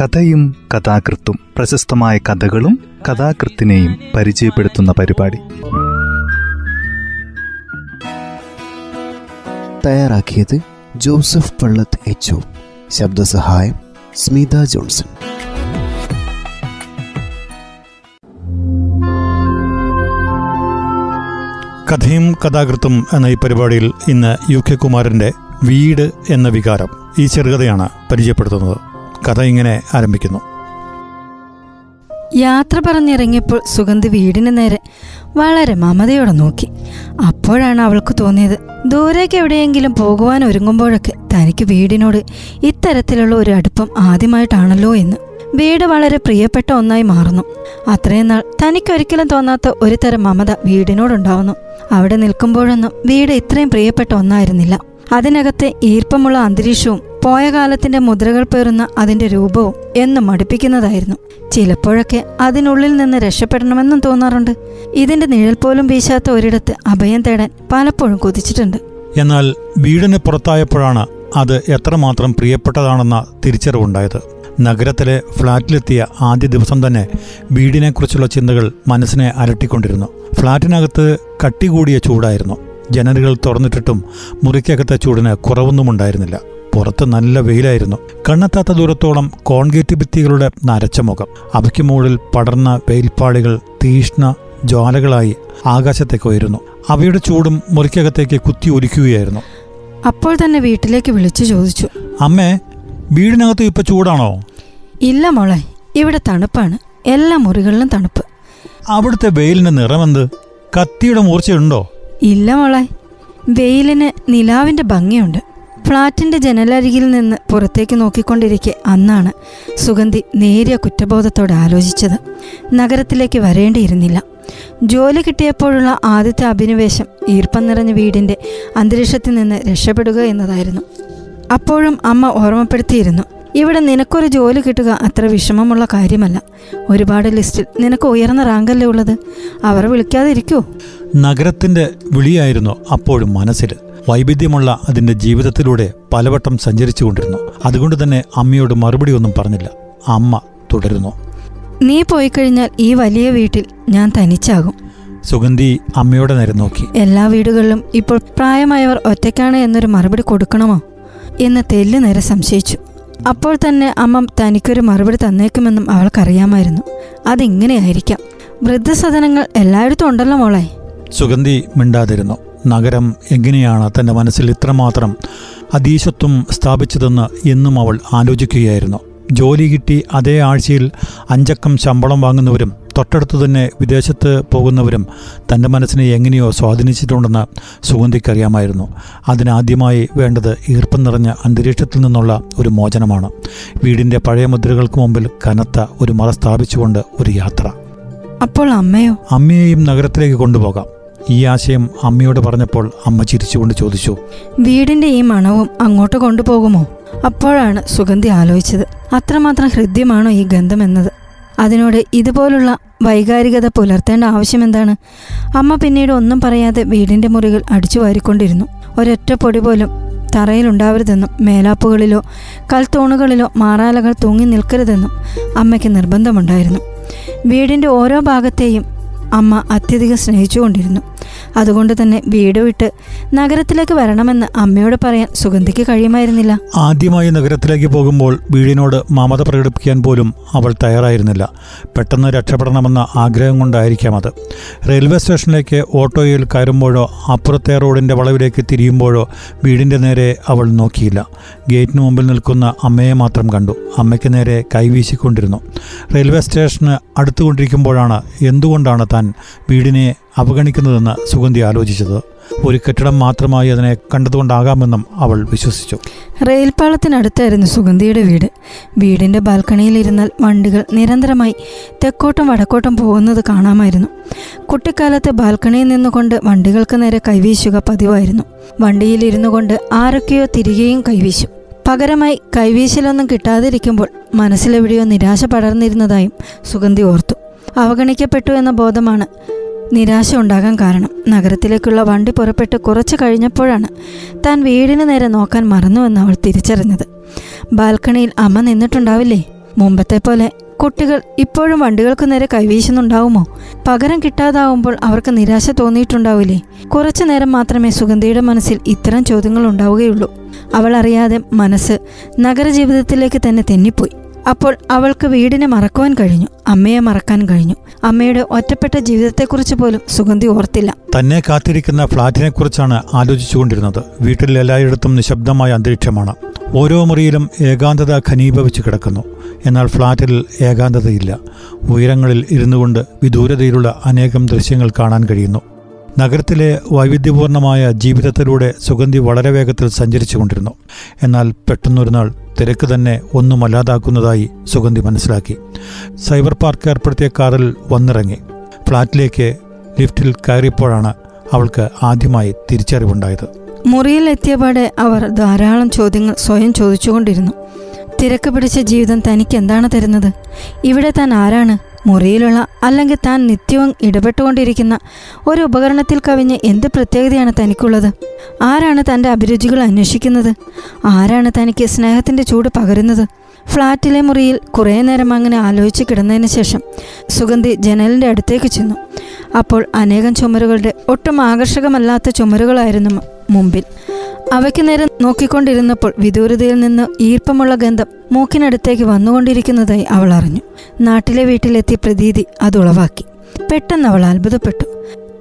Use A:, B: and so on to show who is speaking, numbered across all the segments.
A: കഥയും കഥാകൃത്തും പ്രശസ്തമായ കഥകളും കഥാകൃത്തിനെയും പരിചയപ്പെടുത്തുന്ന പരിപാടി.
B: തയ്യാറാക്കിയത് ജോസഫ് പള്ളത്ത് എച്ച് ശബ്ദസഹായം സ്മിത ജോൺസൺ.
C: കഥയും കഥാകൃത്തും എന്ന ഈ പരിപാടിയിൽ ഇന്ന് യു കെ കുമാരന്റെ വീട് എന്ന വികാരം ഈ ചെറുകഥയാണ് പരിചയപ്പെടുത്തുന്നത്. കഥ ഇങ്ങനെ ആരംഭിക്കുന്നു.
D: യാത്ര പറഞ്ഞിറങ്ങിയപ്പോൾ സുഗന്ധി വീടിന് നേരെ വളരെ മമതയോടെ നോക്കി. അപ്പോഴാണ് അവൾക്ക് തോന്നിയത് ദൂരേക്ക് എവിടെയെങ്കിലും പോകുവാൻ ഒരുങ്ങുമ്പോഴൊക്കെ തനിക്ക് വീടിനോട് ഇത്തരത്തിലുള്ള ഒരു അടുപ്പം ആദ്യമായിട്ടാണല്ലോ എന്ന്. വീട് വളരെ പ്രിയപ്പെട്ട ഒന്നായി മാറുന്നു. അത്രയും നാൾ തനിക്കൊരിക്കലും തോന്നാത്ത ഒരു തരം മമത വീടിനോടുണ്ടാവുന്നു. അവിടെ നിൽക്കുമ്പോഴൊന്നും വീട് ഇത്രയും പ്രിയപ്പെട്ട ഒന്നായിരുന്നില്ല. അതിനകത്തെ ഈർപ്പമുള്ള അന്തരീക്ഷവും പോയ കാലത്തിന്റെ മുദ്രകൾ പേറുന്ന അതിന്റെ രൂപവും എന്നും മടുപ്പിക്കുന്നതായിരുന്നു ചിലപ്പോഴൊക്കെ അതിനുള്ളിൽ നിന്ന് രക്ഷപ്പെടണമെന്നും തോന്നാറുണ്ട്. ഇതിന്റെ നിഴൽ പോലും വീശാത്ത ഒരിടത്ത് അഭയം തേടാൻ പലപ്പോഴും കൊതിച്ചിട്ടുണ്ട്.
C: എന്നാൽ വീടിന് പുറത്തായപ്പോഴാണ് അത് എത്രമാത്രം പ്രിയപ്പെട്ടതാണെന്ന തിരിച്ചറിവുണ്ടായത്. നഗരത്തിലെ ഫ്ളാറ്റിലെത്തിയ ആദ്യ ദിവസം തന്നെ വീടിനെക്കുറിച്ചുള്ള ചിന്തകൾ മനസ്സിനെ അലട്ടിക്കൊണ്ടിരുന്നു. ഫ്ളാറ്റിനകത്ത് കട്ടികൂടിയ ചൂടായിരുന്നു. ജനലുകൾ തുറന്നിട്ടിട്ടും മുറിക്കകത്തെ ചൂടിന് കുറവൊന്നുമുണ്ടായിരുന്നില്ല. പുറത്ത് നല്ല വെയിലായിരുന്നു. കണ്ണെത്താത്ത ദൂരത്തോളം കോൺക്രീറ്റ് ഭിത്തികളുടെ നരച്ച മുഖം. അവയ്ക്ക് മുകളിൽ പടർന്ന വെയിൽപ്പാളികൾ തീഷ്ണ ജ്വാലകളായി ആകാശത്തേക്ക് ഉയരുന്നു അവയുടെ ചൂടും മുറിക്കകത്തേക്ക് കുത്തി ഒലിക്കുകയായിരുന്നു.
D: അപ്പോൾ തന്നെ വീട്ടിലേക്ക് വിളിച്ചു ചോദിച്ചു.
C: അമ്മേ വീടിനകത്ത് ഇപ്പൊ ചൂടാണോ?
D: ഇല്ല മോളെ ഇവിടെ തണുപ്പാണ്. എല്ലാ മുറികളിലും തണുപ്പ്.
C: അവിടുത്തെ വെയിലിന്റെ നിറമെന്ത്? കത്തിയുടെ മൂർച്ചയുണ്ടോ?
D: ഇല്ല മോളെ. വെയിലിന് നിലാവിന്റെ ഭംഗിയുണ്ട്. ഫ്ളാറ്റിന്റെ ജനലരികിൽ നിന്ന് പുറത്തേക്ക് നോക്കിക്കൊണ്ടിരിക്കെ അന്നാണ് സുഗന്ധി നേരിയ കുറ്റബോധത്തോടെ ആലോചിച്ചത്. നഗരത്തിലേക്ക് വരേണ്ടിയിരുന്നില്ല. ജോലി കിട്ടിയപ്പോഴുള്ള ആദ്യത്തെ അഭിനിവേശം ഈർപ്പം നിറഞ്ഞ വീടിന്റെ അന്തരീക്ഷത്തിൽ നിന്ന് രക്ഷപ്പെടുക എന്നതായിരുന്നു. അപ്പോഴും അമ്മ ഓർമ്മപ്പെടുത്തിയിരുന്നു ഇവിടെ നിനക്കൊരു ജോലി കിട്ടുക അത്ര വിഷമമുള്ള കാര്യമല്ല. ഒരുപാട് ലിസ്റ്റിൽ നിനക്ക് ഉയർന്ന റാങ്കല്ലേ ഉള്ളത്? അവർ വിളിക്കാതിരിക്കൂ.
C: നഗരത്തിന്റെ വിളിയായിരുന്നു അപ്പോഴും മനസ്സിൽ. വൈവിധ്യമുള്ള അതിന്റെ ജീവിതത്തിലൂടെ പലവട്ടം സഞ്ചരിച്ചു കൊണ്ടിരുന്നു അതുകൊണ്ട് തന്നെ അമ്മയോട് മറുപടി ഒന്നും പറഞ്ഞില്ല. അമ്മ തുടരുന്നു.
D: നീ പോയി കഴിഞ്ഞാൽ ഈ വലിയ വീട്ടിൽ ഞാൻ തനിച്ചാകും.
C: സുഗന്ധി അമ്മയുടെ നേരെ നോക്കി.
D: എല്ലാ വീടുകളിലും ഇപ്പോൾ പ്രായമായവർ ഒറ്റയ്ക്കാണ് എന്നൊരു മറുപടി കൊടുക്കണമോ? എന്ന് തെല്ല് നേരെ സംശയിച്ചു. അപ്പോൾ തന്നെ അമ്മ തനിക്കൊരു മറുപടി തന്നേക്കുമെന്നും അവൾക്കറിയാമായിരുന്നു. അതിങ്ങനെയായിരിക്കാം. വൃദ്ധസദനങ്ങൾ എല്ലായിടത്തും ഉണ്ടല്ലോ മോളെ.
C: സുഗന്ധി മിണ്ടാതിരുന്നു. നഗരം എങ്ങനെയാണ് തന്റെ മനസ്സിൽ ഇത്രമാത്രം അതീശത്വം സ്ഥാപിച്ചതെന്ന് എന്നും അവൾ ആലോചിക്കുകയായിരുന്നു. ജോലി കിട്ടി അതേ ആഴ്ചയിൽ അഞ്ചക്കം ശമ്പളം വാങ്ങുന്നവരും തൊട്ടടുത്ത് തന്നെ വിദേശത്ത് പോകുന്നവരും തന്റെ മനസ്സിനെ എങ്ങനെയോ സ്വാധീനിച്ചിട്ടുണ്ടെന്ന് സുഗന്ധിക്കറിയാമായിരുന്നു. അതിനാദ്യമായി വേണ്ടത് ഈർപ്പം നിറഞ്ഞ അന്തരീക്ഷത്തിൽ നിന്നുള്ള ഒരു മോചനമാണ്. വീടിന്റെ പഴയ മുദ്രകൾക്ക് മുമ്പിൽ കനത്ത ഒരു മറ സ്ഥാപിച്ചുകൊണ്ട് ഒരു യാത്ര.
D: അപ്പോൾ അമ്മയോ?
C: അമ്മയെയും നഗരത്തിലേക്ക് കൊണ്ടുപോകാം. ഈ ആശയം അമ്മയോട് പറഞ്ഞപ്പോൾ അമ്മ ചിരിച്ചുകൊണ്ട് ചോദിച്ചു
D: വീടിന്റെ ഈ മണവും അങ്ങോട്ട് കൊണ്ടുപോകുമോ? അപ്പോഴാണ് സുഗന്ധി ആലോചിച്ചത്. അത്രമാത്രം ഹൃദ്യമാണോ ഈ ഗന്ധം എന്നത്? അതിനോട് ഇതുപോലുള്ള വൈകാരികത പുലർത്തേണ്ട ആവശ്യമെന്താണ് അമ്മ പിന്നീട് ഒന്നും പറയാതെ വീടിന്റെ മുറികൾ അടിച്ചു വാരിക്കൊണ്ടിരുന്നു. ഒരൊറ്റ പൊടി പോലും തറയിലുണ്ടാവരുതെന്നും മേലാപ്പുകളിലോ കൽത്തൂണുകളിലോ മാറാലകൾ തൂങ്ങി നിൽക്കരുതെന്നും അമ്മയ്ക്ക് നിർബന്ധമുണ്ടായിരുന്നു. വീടിന്റെ ഓരോ ഭാഗത്തെയും അമ്മ അത്യധികം സ്നേഹിച്ചുകൊണ്ടിരുന്നു. അതുകൊണ്ട് തന്നെ വീട് വിട്ട് നഗരത്തിലേക്ക് വരണമെന്ന് അമ്മയോട് പറയാൻ സുഗന്ധിക്ക് കഴിയുമായിരുന്നില്ല.
C: ആദ്യമായി നഗരത്തിലേക്ക് പോകുമ്പോൾ വീടിനോട് മമത പ്രകടിപ്പിക്കാൻ പോലും അവൾ തയ്യാറായിരുന്നില്ല. പെട്ടെന്ന് രക്ഷപ്പെടണമെന്ന ആഗ്രഹം കൊണ്ടായിരിക്കാം അത്. റെയിൽവേ സ്റ്റേഷനിലേക്ക് ഓട്ടോയിൽ കയറുമ്പോഴോ അപ്പുറത്തെ റോഡിന്റെ വളവിലേക്ക് തിരിയുമ്പോഴോ വീടിന്റെ നേരെ അവൾ നോക്കിയില്ല. ഗേറ്റിന് മുമ്പിൽ നിൽക്കുന്ന അമ്മയെ മാത്രം കണ്ടു. അമ്മയ്ക്ക് നേരെ കൈവീശിക്കൊണ്ടിരുന്നു റെയിൽവേ സ്റ്റേഷന് അടുത്തുകൊണ്ടിരിക്കുമ്പോഴാണ് എന്തുകൊണ്ടാണ് താൻ വീടിനെ അവഗണിക്കുന്നതെന്ന് സുഗന്ധി ആലോചിച്ചത്. ഒരു കെട്ടിടം മാത്രമായി അതിനെ കണ്ടതുകൊണ്ടാകാമെന്നും അവൾ വിശ്വസിച്ചു.
D: റെയിൽപാളത്തിനടുത്തായിരുന്നു സുഗന്ധിയുടെ വീട്. വീടിന്റെ ബാൽക്കണിയിലിരുന്നാൽ വണ്ടികൾ നിരന്തരമായി തെക്കോട്ടും വടക്കോട്ടും പോകുന്നത് കാണാമായിരുന്നു. കുട്ടിക്കാലത്ത് ബാൽക്കണിയിൽ നിന്നുകൊണ്ട് വണ്ടികൾക്ക് നേരെ കൈവീശുക പതിവായിരുന്നു. വണ്ടിയിലിരുന്നു കൊണ്ട് ആരൊക്കെയോ തിരികെയും കൈവീശും. പകരമായി കൈവീശലൊന്നും കിട്ടാതിരിക്കുമ്പോൾ മനസ്സിലെവിടെയോ നിരാശ പടർന്നിരുന്നതായും സുഗന്ധി ഓർത്തു. അവഗണിക്കപ്പെട്ടു എന്ന ബോധമാണ് നിരാശ ഉണ്ടാകാൻ കാരണം. നഗരത്തിലേക്കുള്ള വണ്ടി പുറപ്പെട്ട് കുറച്ച് കഴിഞ്ഞപ്പോഴാണ് താൻ വീടിന് നേരെ നോക്കാൻ മറന്നുവെന്ന് അവൾ തിരിച്ചറിഞ്ഞത്. ബാൽക്കണിയിൽ അമ്മ നിന്നിട്ടുണ്ടാവില്ലേ? മുമ്പത്തെ പോലെ കുട്ടികൾ ഇപ്പോഴും വണ്ടികൾക്ക് നേരെ കൈവീശുന്നുണ്ടാവുമോ? പകരം കിട്ടാതാവുമ്പോൾ അവർക്ക് നിരാശ തോന്നിയിട്ടുണ്ടാവില്ലേ? കുറച്ചു നേരം മാത്രമേ സുഗന്ധിയുടെ മനസ്സിൽ ഇത്തരം ചോദ്യങ്ങൾ ഉണ്ടാവുകയുള്ളൂ. അവൾ അറിയാതെ മനസ്സ് നഗരജീവിതത്തിലേക്ക് തന്നെ തെന്നിപ്പോയി. അപ്പോൾ അവൾക്ക് വീടിനെ മറക്കുവാൻ കഴിഞ്ഞു അമ്മയെ മറക്കാൻ കഴിഞ്ഞു. അമ്മയുടെ ഒറ്റപ്പെട്ട ജീവിതത്തെക്കുറിച്ച് പോലും സുഗന്ധി ഓർത്തില്ല.
C: തന്നെ കാത്തിരിക്കുന്ന ഫ്ളാറ്റിനെക്കുറിച്ചാണ് ആലോചിച്ചുകൊണ്ടിരുന്നത്. വീട്ടിൽ എല്ലായിടത്തും നിശബ്ദമായ അന്തരീക്ഷമാണ്. ഓരോ മുറിയിലും ഏകാന്തത ഖനീഭവിച്ച് കിടക്കുന്നു. എന്നാൽ ഫ്ളാറ്റിൽ ഏകാന്തതയില്ല. ഉയരങ്ങളിൽ ഇരുന്നുകൊണ്ട് വിദൂരതയിലുള്ള അനേകം ദൃശ്യങ്ങൾ കാണാൻ കഴിയുന്നു. നഗരത്തിലെ വൈവിധ്യപൂർണമായ ജീവിതത്തിലൂടെ സുഗന്ധി വളരെ വേഗത്തിൽ സഞ്ചരിച്ചുകൊണ്ടിരുന്നു. എന്നാൽ പെട്ടെന്നൊരു നാൾ തിരക്ക് തന്നെ ഒന്നുമല്ലാതാക്കുന്നതായി സുഗന്ധി മനസ്സിലാക്കി. സൈബർ പാർക്ക് ഏർപ്പെടുത്തിയ കാറിൽ വന്നിറങ്ങി. ഫ്ളാറ്റിലേക്ക് ലിഫ്റ്റിൽ കയറിയപ്പോഴാണ് അവൾക്ക് ആദ്യമായി തിരിച്ചറിവുണ്ടായത്.
D: മുറിയിൽ എത്തിയപാടെ അവർ ധാരാളം ചോദ്യങ്ങൾ സ്വയം ചോദിച്ചുകൊണ്ടിരുന്നു. തിരക്ക് പിടിച്ച ജീവിതം തനിക്ക് എന്താണ് തരുന്നത്? ഇവിടെ താൻ ആരാണ്? മുറിയിലുള്ള അല്ലെങ്കിൽ താൻ നിത്യവും ഇടപെട്ടുകൊണ്ടിരിക്കുന്ന ഒരു ഉപകരണത്തിൽ കവിഞ്ഞ് എന്ത് പ്രത്യേകതയാണ് തനിക്കുള്ളത്? ആരാണ് തന്റെ അഭിരുചികൾ അന്വേഷിക്കുന്നത്? ആരാണ് തനിക്ക് സ്നേഹത്തിന്റെ ചൂട് പകരുന്നത്? ഫ്ലാറ്റിലെ മുറിയിൽ കുറേ നേരം അങ്ങനെ ആലോചിച്ച് കിടന്നതിന് ശേഷം സുഗന്ധി ജനലിന്റെ അടുത്തേക്ക് ചെന്നു. അപ്പോൾ അനേകം ചുമരുകളുടെ ഒട്ടും ആകർഷകമല്ലാത്ത ചുമരുകളായിരുന്നു മുമ്പിൽ. അവയ്ക്ക് നേരെ നോക്കിക്കൊണ്ടിരുന്നപ്പോൾ വിദൂരതയിൽ നിന്ന് ഈർപ്പമുള്ള ഗന്ധം മൂക്കിനടുത്തേക്ക് വന്നുകൊണ്ടിരിക്കുന്നതായി അവൾ അറിഞ്ഞു. നാട്ടിലെ വീട്ടിലെത്തിയ പ്രതീതി അത് ഉളവാക്കി. പെട്ടെന്ന് അവൾ അത്ഭുതപ്പെട്ടു.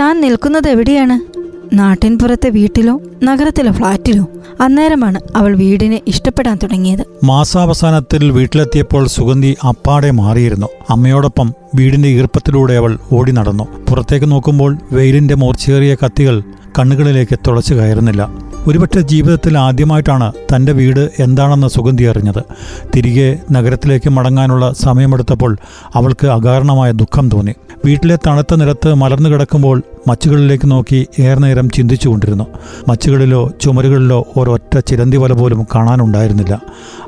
D: താൻ നിൽക്കുന്നത് എവിടെയാണ്? നാട്ടിൻപുറത്തെ വീട്ടിലോ നഗരത്തിലെ ഫ്ളാറ്റിലോ? അന്നേരമാണ് അവൾ വീടിനെ ഇഷ്ടപ്പെടാൻ തുടങ്ങിയത്.
C: മാസാവസാനത്തിൽ വീട്ടിലെത്തിയപ്പോൾ സുഗന്ധി അപ്പാടെ മാറിയിരുന്നു. അമ്മയോടൊപ്പം വീടിന്റെ ഈർപ്പത്തിലൂടെ അവൾ ഓടി നടന്നു. പുറത്തേക്ക് നോക്കുമ്പോൾ വെയിലിന്റെ മൂർച്ചേറിയ കത്തികൾ കണ്ണുകളിലേക്ക് തുളച്ചു കയറുന്നില്ല. ഒരുപക്ഷെ ജീവിതത്തിൽ ആദ്യമായിട്ടാണ് തന്റെ വീട് എന്താണെന്ന് സുഗന്ധി അറിഞ്ഞത്. തിരികെ നഗരത്തിലേക്ക് മടങ്ങാനുള്ള സമയമെടുത്തപ്പോൾ അവൾക്ക് അകാരണമായ ദുഃഖം തോന്നി. വീട്ടിലെ തണുത്ത നിലത്ത് മലർന്നു കിടക്കുമ്പോൾ മച്ചുകളിലേക്ക് നോക്കി ഏറെ നേരം ചിന്തിച്ചുകൊണ്ടിരുന്നു. മച്ചുകളിലോ ചുമരുകളിലോ ഒരൊറ്റ ചിരന്തി വല പോലും കാണാനുണ്ടായിരുന്നില്ല.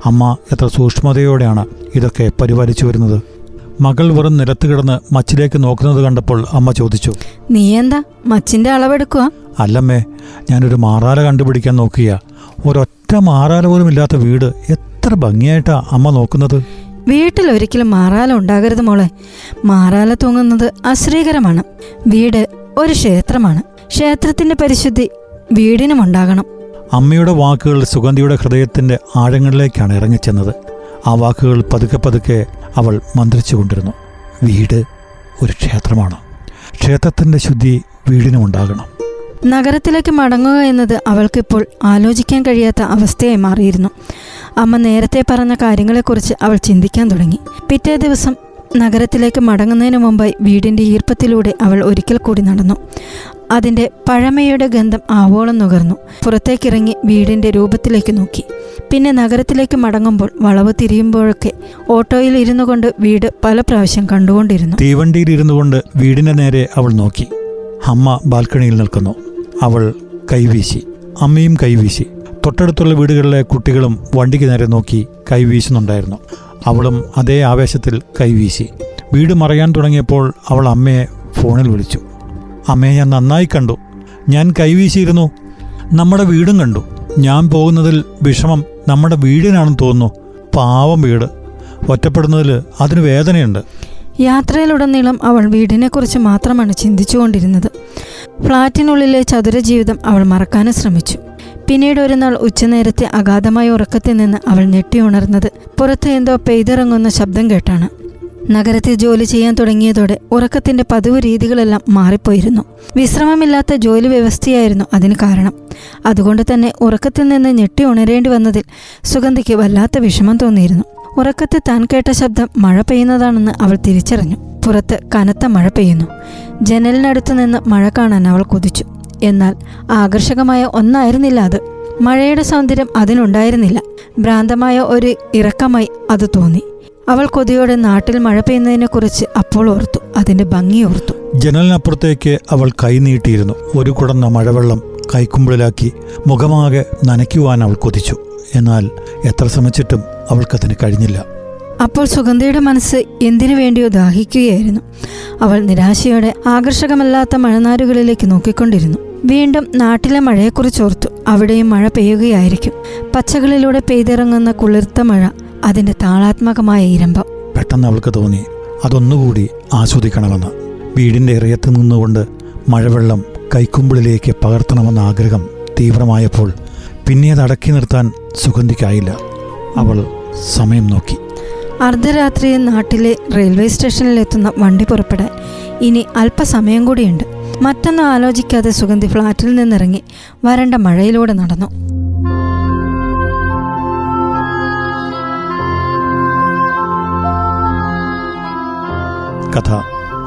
C: അമ്മ എത്ര സൂക്ഷ്മതയോടെയാണ് ഇതൊക്കെ പരിപാലിച്ചു വരുന്നത്. മകൾ വെറും നിലത്ത് കിടന്ന് മച്ചിലേക്ക് നോക്കുന്നത് കണ്ടപ്പോൾ അമ്മ ചോദിച്ചു
D: നീ എന്താ മച്ചിന്റെ അളവെടുക്കുക
C: അല്ലമ്മേ ഞാനൊരു മാറാല കണ്ടുപിടിക്കാൻ നോക്കിയ. ഒരൊറ്റ മാറാല പോലും ഇല്ലാത്ത വീട്. എത്ര ഭംഗിയായിട്ടാ അമ്മ നോക്കുന്നത്.
D: വീട്ടിൽ ഒരിക്കലും മാറാല ഉണ്ടാകരുത് മോളെ. മാറാല തൂങ്ങുന്നത് അശ്രീകരമാണ്. വീട് ഒരു ക്ഷേത്രമാണ്. ക്ഷേത്രത്തിന്റെ പരിശുദ്ധി വീടിനും ഉണ്ടാകണം
C: അമ്മയുടെ വാക്കുകൾ സുഗന്ധിയുടെ ഹൃദയത്തിന്റെ ആഴങ്ങളിലേക്കാണ് ഇറങ്ങിച്ചെന്നത്. ആ വാക്കുകൾ പതുക്കെ പതുക്കെ അവൾ മന്ത്രിച്ചുകൊണ്ടിരുന്നു വീട് ഒരു ക്ഷേത്രമാണ്. ക്ഷേത്രത്തിന്റെ ശുദ്ധി വീടിനുമുണ്ടാകണം
D: നഗരത്തിലേക്ക് മടങ്ങുക എന്നത് അവൾക്കിപ്പോൾ ആലോചിക്കാൻ കഴിയാത്ത അവസ്ഥയായി മാറിയിരുന്നു. അമ്മ നേരത്തെ പറഞ്ഞ കാര്യങ്ങളെക്കുറിച്ച് അവൾ ചിന്തിക്കാൻ തുടങ്ങി. പിറ്റേ ദിവസം നഗരത്തിലേക്ക് മടങ്ങുന്നതിന് മുമ്പായി വീടിന്റെ ഈർപ്പത്തിലൂടെ അവൾ ഒരിക്കൽ കൂടി നടന്നു. അതിന്റെ പഴമയുടെ ഗന്ധം ആവോളം നുകർന്നു. പുറത്തേക്കിറങ്ങി വീടിന്റെ രൂപത്തിലേക്ക് നോക്കി. പിന്നെ നഗരത്തിലേക്ക് മടങ്ങുമ്പോൾ വളവ് തിരിയുമ്പോഴൊക്കെ ഓട്ടോയിൽ ഇരുന്നു കൊണ്ട് വീട് പല പ്രാവശ്യം കണ്ടുകൊണ്ടിരുന്നു.
C: തീവണ്ടിയിൽ ഇരുന്നു കൊണ്ട് വീടിന്റെ നേരെ അവൾ നോക്കി. അമ്മ ബാൽക്കണിയിൽ നിൽക്കുന്നു. അവൾ കൈവീശി. അമ്മയും കൈവീശി. തൊട്ടടുത്തുള്ള വീടുകളിലെ കുട്ടികളും വണ്ടിക്ക് നേരെ നോക്കി കൈവീശുന്നുണ്ടായിരുന്നു. അവളും അതേ ആവേശത്തിൽ കൈവീശി. വീട് മറയാൻ തുടങ്ങിയപ്പോൾ അവൾ അമ്മയെ ഫോണിൽ വിളിച്ചു. അമ്മയെ ഞാൻ നന്നായി കണ്ടു. ഞാൻ കൈവീശിയിരുന്നു. നമ്മുടെ വീടും കണ്ടു. ഞാൻ പോകുന്നതിൽ വിഷമം നമ്മുടെ വീടിനാണെന്ന് തോന്നുന്നു. പാവം വീട്. ഒറ്റപ്പെടുന്നതിൽ അതിന് വേദനയുണ്ട്.
D: യാത്രയിലുടനീളം അവൾ വീടിനെക്കുറിച്ച് മാത്രമാണ് ചിന്തിച്ചുകൊണ്ടിരുന്നത്. ഫ്ളാറ്റിനുള്ളിലെ ചതുര ജീവിതം അവൾ മറക്കാനും ശ്രമിച്ചു. പിന്നീട് ഒരു നാൾ ഉച്ചനേരത്തെ അഗാധമായ ഉറക്കത്തിൽ നിന്ന് അവൾ ഞെട്ടിയുണർന്നത് പുറത്ത് എന്തോ പെയ്തിറങ്ങുന്ന ശബ്ദം കേട്ടാണ്. നഗരത്തിൽ ജോലി ചെയ്യാൻ തുടങ്ങിയതോടെ ഉറക്കത്തിന്റെ പതിവ് രീതികളെല്ലാം മാറിപ്പോയിരുന്നു. വിശ്രമമില്ലാത്ത ജോലി വ്യവസ്ഥയായിരുന്നു അതിന് കാരണം. അതുകൊണ്ട് തന്നെ ഉറക്കത്തിൽ നിന്ന് ഞെട്ടി ഉണരേണ്ടി വന്നതിൽ സുഗന്ധിക്ക് വല്ലാത്ത വിഷമം തോന്നിയിരുന്നു. ഉറക്കത്തിൽ താൻ കേട്ട ശബ്ദം മഴ പെയ്യുന്നതാണെന്ന് അവൾ തിരിച്ചറിഞ്ഞു. പുറത്ത് കനത്ത മഴ പെയ്യുന്നു. ജനലിനടുത്തു നിന്ന് മഴ കാണാൻ അവൾ കൊതിച്ചു. എന്നാൽ ആകർഷകമായ ഒന്നായിരുന്നില്ല അത്. മഴയുടെ സൗന്ദര്യം അതിനുണ്ടായിരുന്നില്ല. ഭ്രാന്തമായ ഒരു ഇറക്കമായി അത് തോന്നി. അവൾ കൊതിയോടെ നാട്ടിൽ മഴ പെയ്യുന്നതിനെക്കുറിച്ച് അപ്പോൾ ഓർത്തു. അതിന്റെ ഭംഗി ഓർത്തു.
C: ജനലിനപ്പുറത്തേക്ക് അവൾ കൈനീട്ടിയിരുന്നു ഒരു കുടന്ന മഴവെള്ളം കൈക്കുമ്പിളിലാക്കി മുഖമാകെ നനയ്ക്കുവാൻ അവൾ കൊതിച്ചു. എന്നാൽ എത്ര ശ്രമിച്ചിട്ടും അവൾക്കതിന് കഴിഞ്ഞില്ല.
D: അപ്പോൾ സുഗന്ധിയുടെ മനസ്സ് എന്തിനു വേണ്ടിയോ ദാഹിക്കുകയായിരുന്നു. അവൾ നിരാശയോടെ ആകർഷകമല്ലാത്ത മഴനാരുകളിലേക്ക് നോക്കിക്കൊണ്ടിരുന്നു. വീണ്ടും നാട്ടിലെ മഴയെക്കുറിച്ച് ഓർത്തു. അവിടെയും മഴ പെയ്യുകയായിരിക്കും. പച്ചകളിലൂടെ പെയ്തിറങ്ങുന്ന കുളിർത്ത മഴ. അതിന്റെ താളാത്മകമായ ഇരമ്പം.
C: പെട്ടെന്ന് അവൾക്ക് തോന്നി അതൊന്നുകൂടി ആസ്വദിക്കണമെന്ന്. വീടിന്റെ ഇറയത്ത് നിന്നുകൊണ്ട് മഴവെള്ളം കൈക്കുമ്പിളിലേക്ക് പകർത്തണമെന്ന ആഗ്രഹം തീവ്രമായപ്പോൾ പിന്നെ അത് അടക്കി നിർത്താൻ സുഗന്ധിക്കായില്ല. അവൾ സമയം നോക്കി.
D: അർദ്ധരാത്രിയിൽ നാട്ടിലെ റെയിൽവേ സ്റ്റേഷനിൽ എത്തുന്ന വണ്ടി പുറപ്പെടാൻ ഇനി അല്പസമയം കൂടിയുണ്ട്. മറ്റൊന്നും ആലോചിക്കാതെ സുഗന്ധി ഫ്ളാറ്റിൽ നിന്നിറങ്ങി വരണ്ട മഴയിലൂടെ നടന്നു.
C: കഥ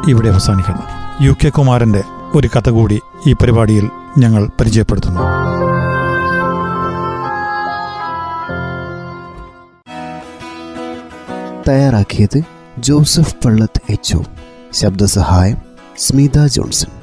C: ഇവിടെ അവസാനിക്കുന്നു. യു കെ കുമാരന്റെ ഒരു കഥ കൂടി ഈ പരിപാടിയിൽ ഞങ്ങൾ പരിചയപ്പെടുത്തുന്നു.
B: തയ്യാറാക്കിയത് ജോസഫ് പള്ളത്ത് എച്ച് ശബ്ദസഹായം സ്മിത ജോൺസൺ.